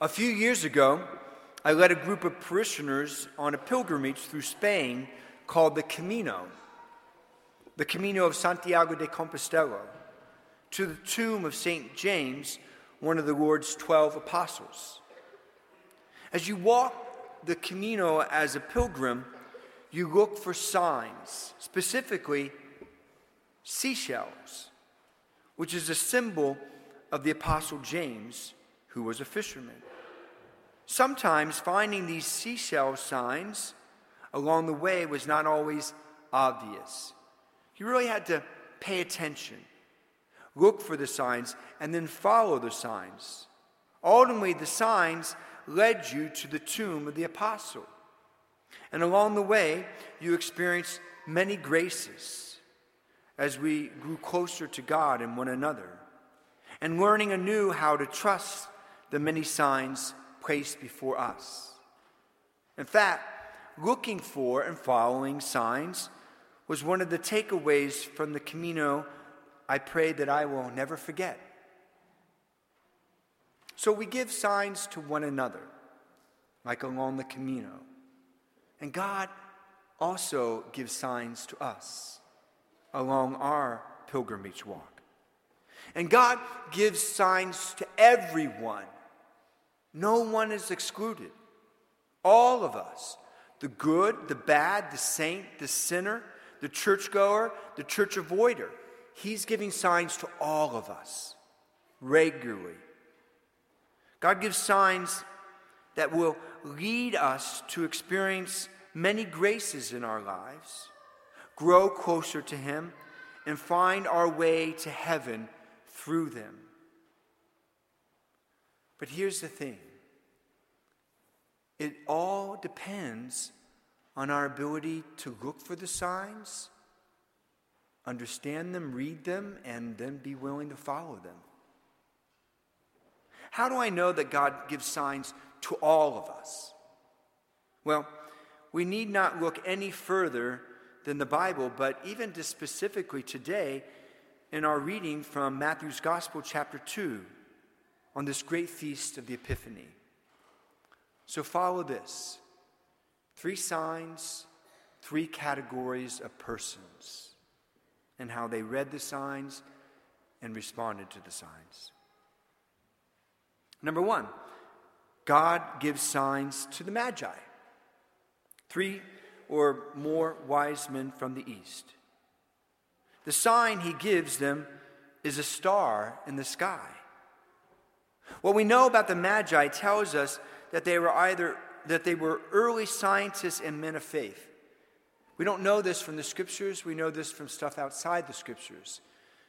A few years ago, I led a group of parishioners on a pilgrimage through Spain called the Camino, the Camino of Santiago de Compostela, to the tomb of St. James, one of the Lord's 12 apostles. As you walk the Camino as a pilgrim, you look for signs, specifically seashells, which is a symbol of the Apostle James, who was a fisherman. Sometimes finding these seashell signs along the way was not always obvious. You really had to pay attention, look for the signs, and then follow the signs. Ultimately, the signs led you to the tomb of the apostle. And along the way, you experienced many graces as we grew closer to God and one another, and learning anew how to trust the many signs placed before us. In fact, looking for and following signs was one of the takeaways from the Camino I pray that I will never forget. So we give signs to one another, like along the Camino. And God also gives signs to us along our pilgrimage walk. And God gives signs to everyone. No one is excluded. All of us the good, the bad, the saint, the sinner, the churchgoer, the church avoider. He's giving signs to all of us regularly. God gives signs that will lead us to experience many graces in our lives, grow closer to Him, and find our way to heaven through them. But here's the thing it all depends on our ability to look for the signs, understand them, read them, and then be willing to follow them. How do I know that God gives signs to all of us? Well, we need not look any further than the Bible, but even specifically today in our reading from Matthew's Gospel, chapter 2, on this great feast of the Epiphany. So follow this three signs, three categories of persons, and how they read the signs and responded to the signs. Number one, God gives signs to the Magi, three or more wise men from the east. The sign he gives them is a star in the sky. What we know about the Magi tells us that they were either that they were early scientists and men of faith. We don't know this from the scriptures, we know this from stuff outside the scriptures,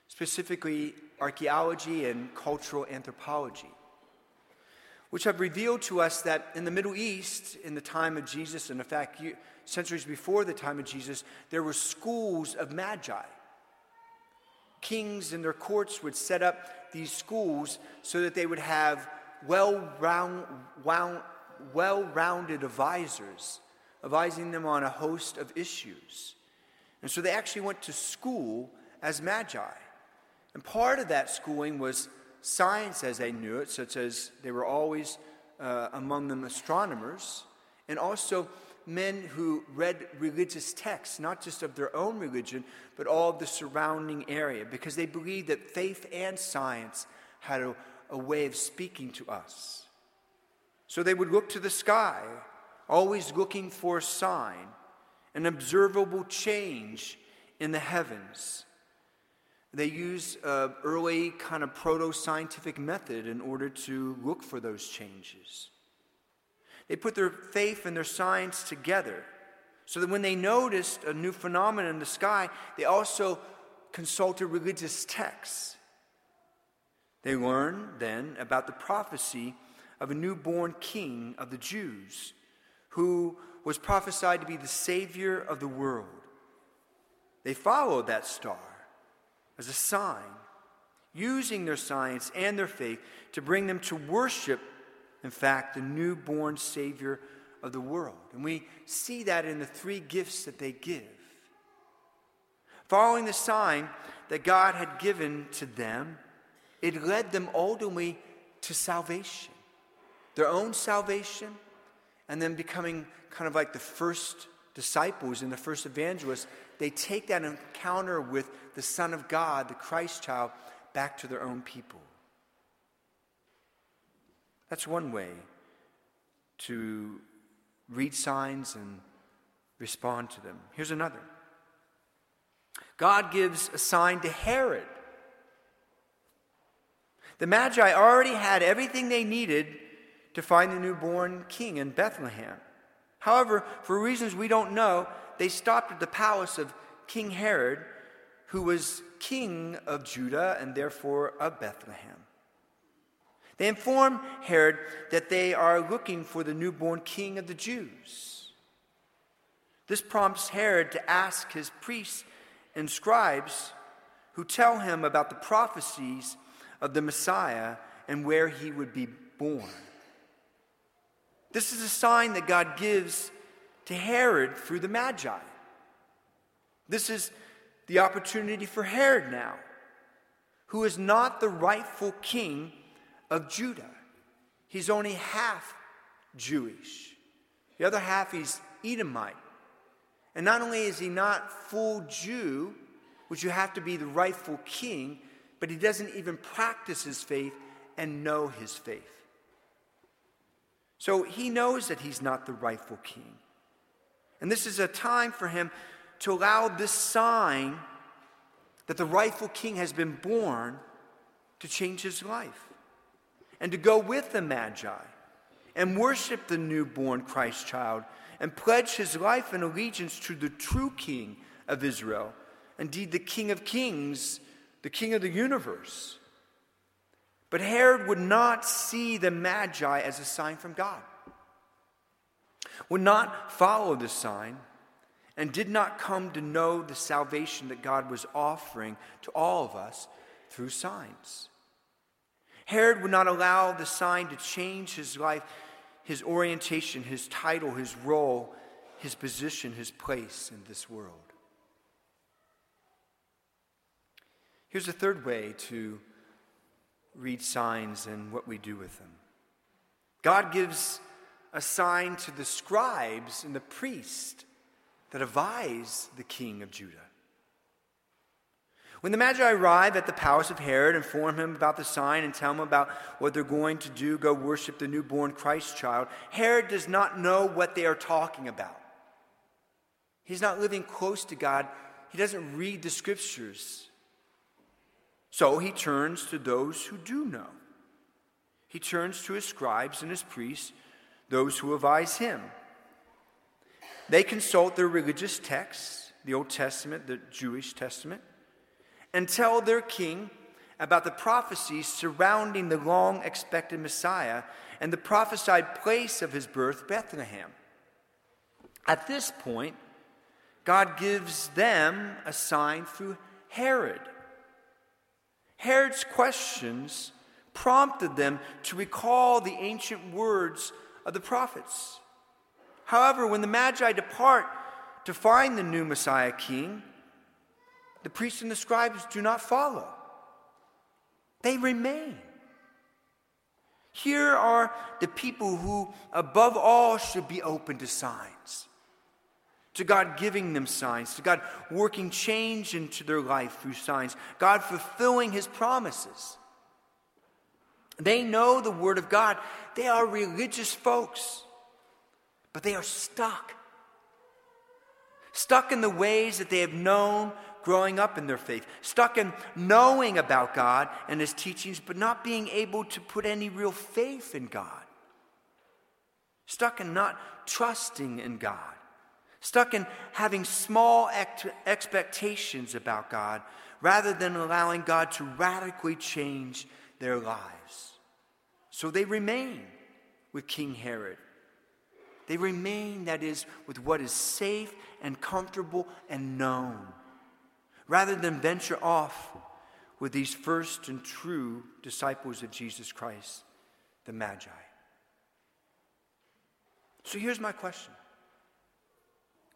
specifically archaeology and cultural anthropology which have revealed to us that in the Middle East, in the time of Jesus, and in fact, centuries before the time of Jesus, there were schools of magi. Kings and their courts would set up these schools so that they would have well round, well rounded advisors, advising them on a host of issues. And so they actually went to school as magi. And part of that schooling was science as they knew it, such as they were always uh, among them astronomers, and also men who read religious texts, not just of their own religion, but all of the surrounding area, because they believed that faith and science had a, a way of speaking to us. So they would look to the sky, always looking for a sign, an observable change in the heavens. They used an early kind of proto scientific method in order to look for those changes. They put their faith and their science together so that when they noticed a new phenomenon in the sky, they also consulted religious texts. They learned then about the prophecy of a newborn king of the Jews who was prophesied to be the savior of the world. They followed that star as a sign, using their science and their faith to bring them to worship, in fact, the newborn Savior of the world. And we see that in the three gifts that they give. Following the sign that God had given to them, it led them ultimately to salvation. their own salvation and then becoming kind of like the first disciples and the first evangelists, they take that encounter with the Son of God, the Christ child, back to their own people. That's one way to read signs and respond to them. Here's another God gives a sign to Herod. The Magi already had everything they needed to find the newborn king in Bethlehem. However, for reasons we don't know, they stopped at the palace of King Herod, who was king of Judah and therefore of Bethlehem. They inform Herod that they are looking for the newborn king of the Jews. This prompts Herod to ask his priests and scribes who tell him about the prophecies of the Messiah and where he would be born. This is a sign that God gives to Herod through the Magi. This is the opportunity for Herod now, who is not the rightful king of Judah. He's only half Jewish, the other half he's Edomite. And not only is he not full Jew, which you have to be the rightful king, but he doesn't even practice his faith and know his faith. So he knows that he's not the rightful king. And this is a time for him to allow this sign that the rightful king has been born to change his life and to go with the Magi and worship the newborn Christ child and pledge his life and allegiance to the true king of Israel, indeed, the king of kings, the king of the universe. But Herod would not see the Magi as a sign from God, would not follow the sign, and did not come to know the salvation that God was offering to all of us through signs. Herod would not allow the sign to change his life, his orientation, his title, his role, his position, his place in this world. Here's a third way to read signs and what we do with them. God gives a sign to the scribes and the priest that advise the king of Judah. When the Magi arrive at the palace of Herod, inform him about the sign and tell him about what they're going to do, go worship the newborn Christ child, Herod does not know what they are talking about. He's not living close to God. He doesn't read the scriptures. So he turns to those who do know. He turns to his scribes and his priests, those who advise him. They consult their religious texts, the Old Testament, the Jewish Testament and tell their king about the prophecies surrounding the long expected Messiah and the prophesied place of his birth, Bethlehem. At this point, God gives them a sign through Herod. Herod's questions prompted them to recall the ancient words of the prophets. However, when the Magi depart to find the new Messiah king, the priests and the scribes do not follow, they remain. Here are the people who, above all, should be open to signs, to God giving them signs, to God working change into their life through signs, God fulfilling his promises. They know the Word of God. They are religious folks, but they are stuck. Stuck in the ways that they have known growing up in their faith, stuck in knowing about God and His teachings, but not being able to put any real faith in God, stuck in not trusting in God, stuck in having small ex- expectations about God rather than allowing God to radically change their lives. So they remain with King Herod. They remain, that is, with what is safe and comfortable and known rather than venture off with these first and true disciples of Jesus Christ, the Magi. So here's my question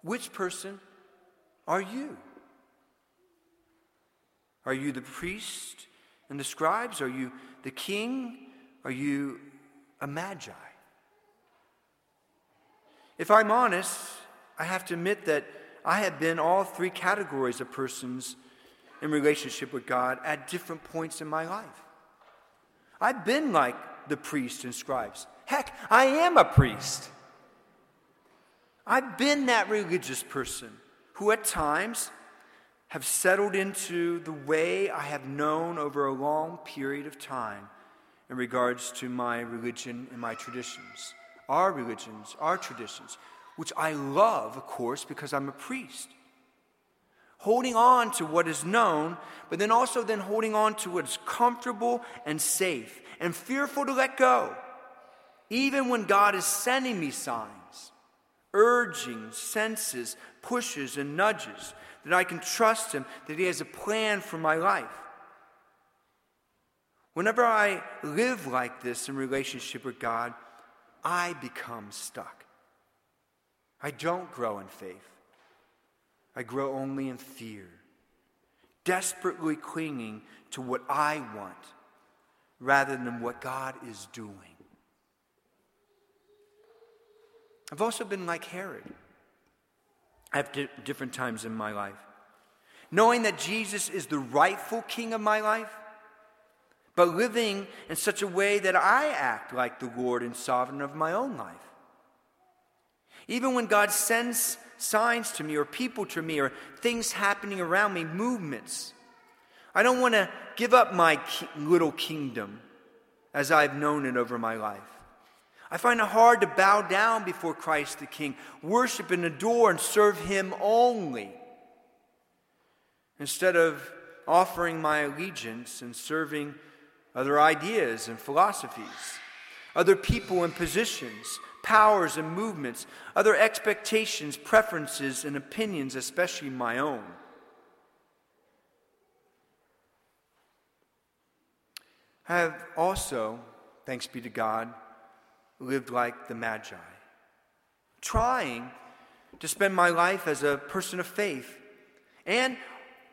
Which person are you? Are you the priest and the scribes? Are you the king? Are you a magi. If I'm honest, I have to admit that I have been all three categories of persons in relationship with God at different points in my life. I've been like the priests and scribes. Heck, I am a priest. I've been that religious person who at times have settled into the way I have known over a long period of time in regards to my religion and my traditions, our religions, our traditions, which I love, of course, because I'm a priest. Holding on to what is known, but then also then holding on to what is comfortable and safe, and fearful to let go, even when God is sending me signs, urging, senses, pushes, and nudges that I can trust Him, that He has a plan for my life. Whenever I live like this in relationship with God, I become stuck. I don't grow in faith. I grow only in fear, desperately clinging to what I want rather than what God is doing. I've also been like Herod at different times in my life. Knowing that Jesus is the rightful king of my life, but living in such a way that I act like the Lord and sovereign of my own life. Even when God sends signs to me, or people to me, or things happening around me, movements, I don't want to give up my little kingdom as I've known it over my life. I find it hard to bow down before Christ the King, worship and adore and serve Him only. Instead of offering my allegiance and serving other ideas and philosophies, other people and positions, powers and movements, other expectations, preferences, and opinions, especially my own. I have also, thanks be to God, lived like the Magi, trying to spend my life as a person of faith and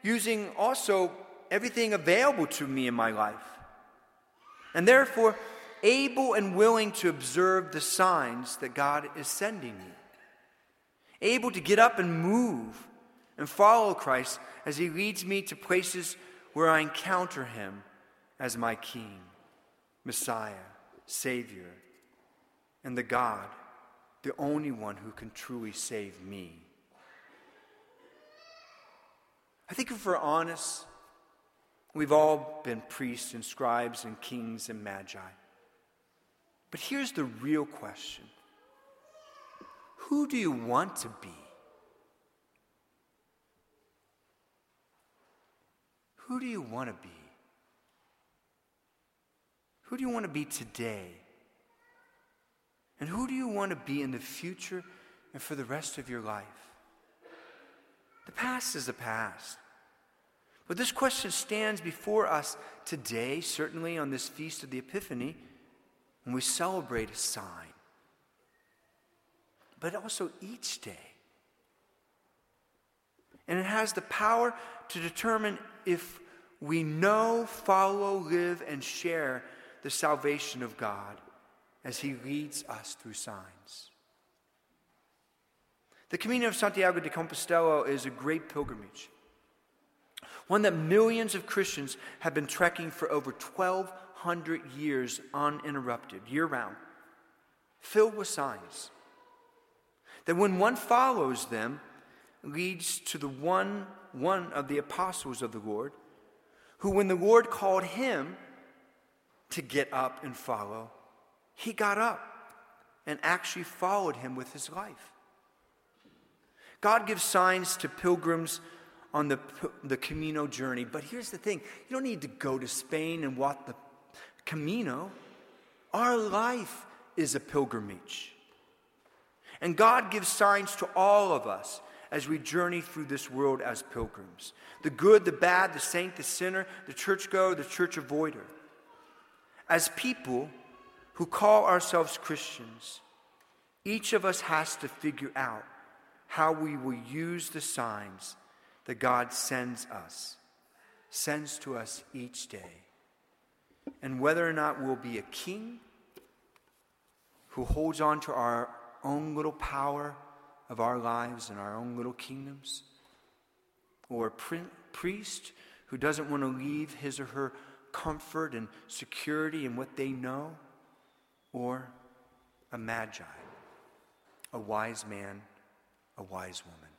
using also everything available to me in my life. And therefore, able and willing to observe the signs that God is sending me. Able to get up and move and follow Christ as He leads me to places where I encounter Him as my King, Messiah, Savior, and the God, the only one who can truly save me. I think if we're honest, we've all been priests and scribes and kings and magi. But here's the real question Who do you want to be? Who do you want to be? Who do you want to be today? And who do you want to be in the future and for the rest of your life? The past is the past. But this question stands before us today, certainly on this feast of the Epiphany, when we celebrate a sign, but also each day. And it has the power to determine if we know, follow, live, and share the salvation of God as he leads us through signs. The Camino of Santiago de Compostela is a great pilgrimage, one that millions of Christians have been trekking for over 1,200 years uninterrupted, year round, filled with signs. That when one follows them, leads to the one, one of the apostles of the Lord, who, when the Lord called him to get up and follow, he got up and actually followed him with his life. God gives signs to pilgrims on the, the Camino journey, but here's the thing you don't need to go to Spain and walk the Camino. Our life is a pilgrimage. And God gives signs to all of us as we journey through this world as pilgrims the good, the bad, the saint, the sinner, the churchgoer, the church avoider. As people who call ourselves Christians, each of us has to figure out how we will use the signs that God sends us, sends to us each day, and whether or not we'll be a king who holds on to our own little power of our lives and our own little kingdoms? Or a pri- priest who doesn't want to leave his or her comfort and security and what they know? Or a magi, a wise man, a wise woman?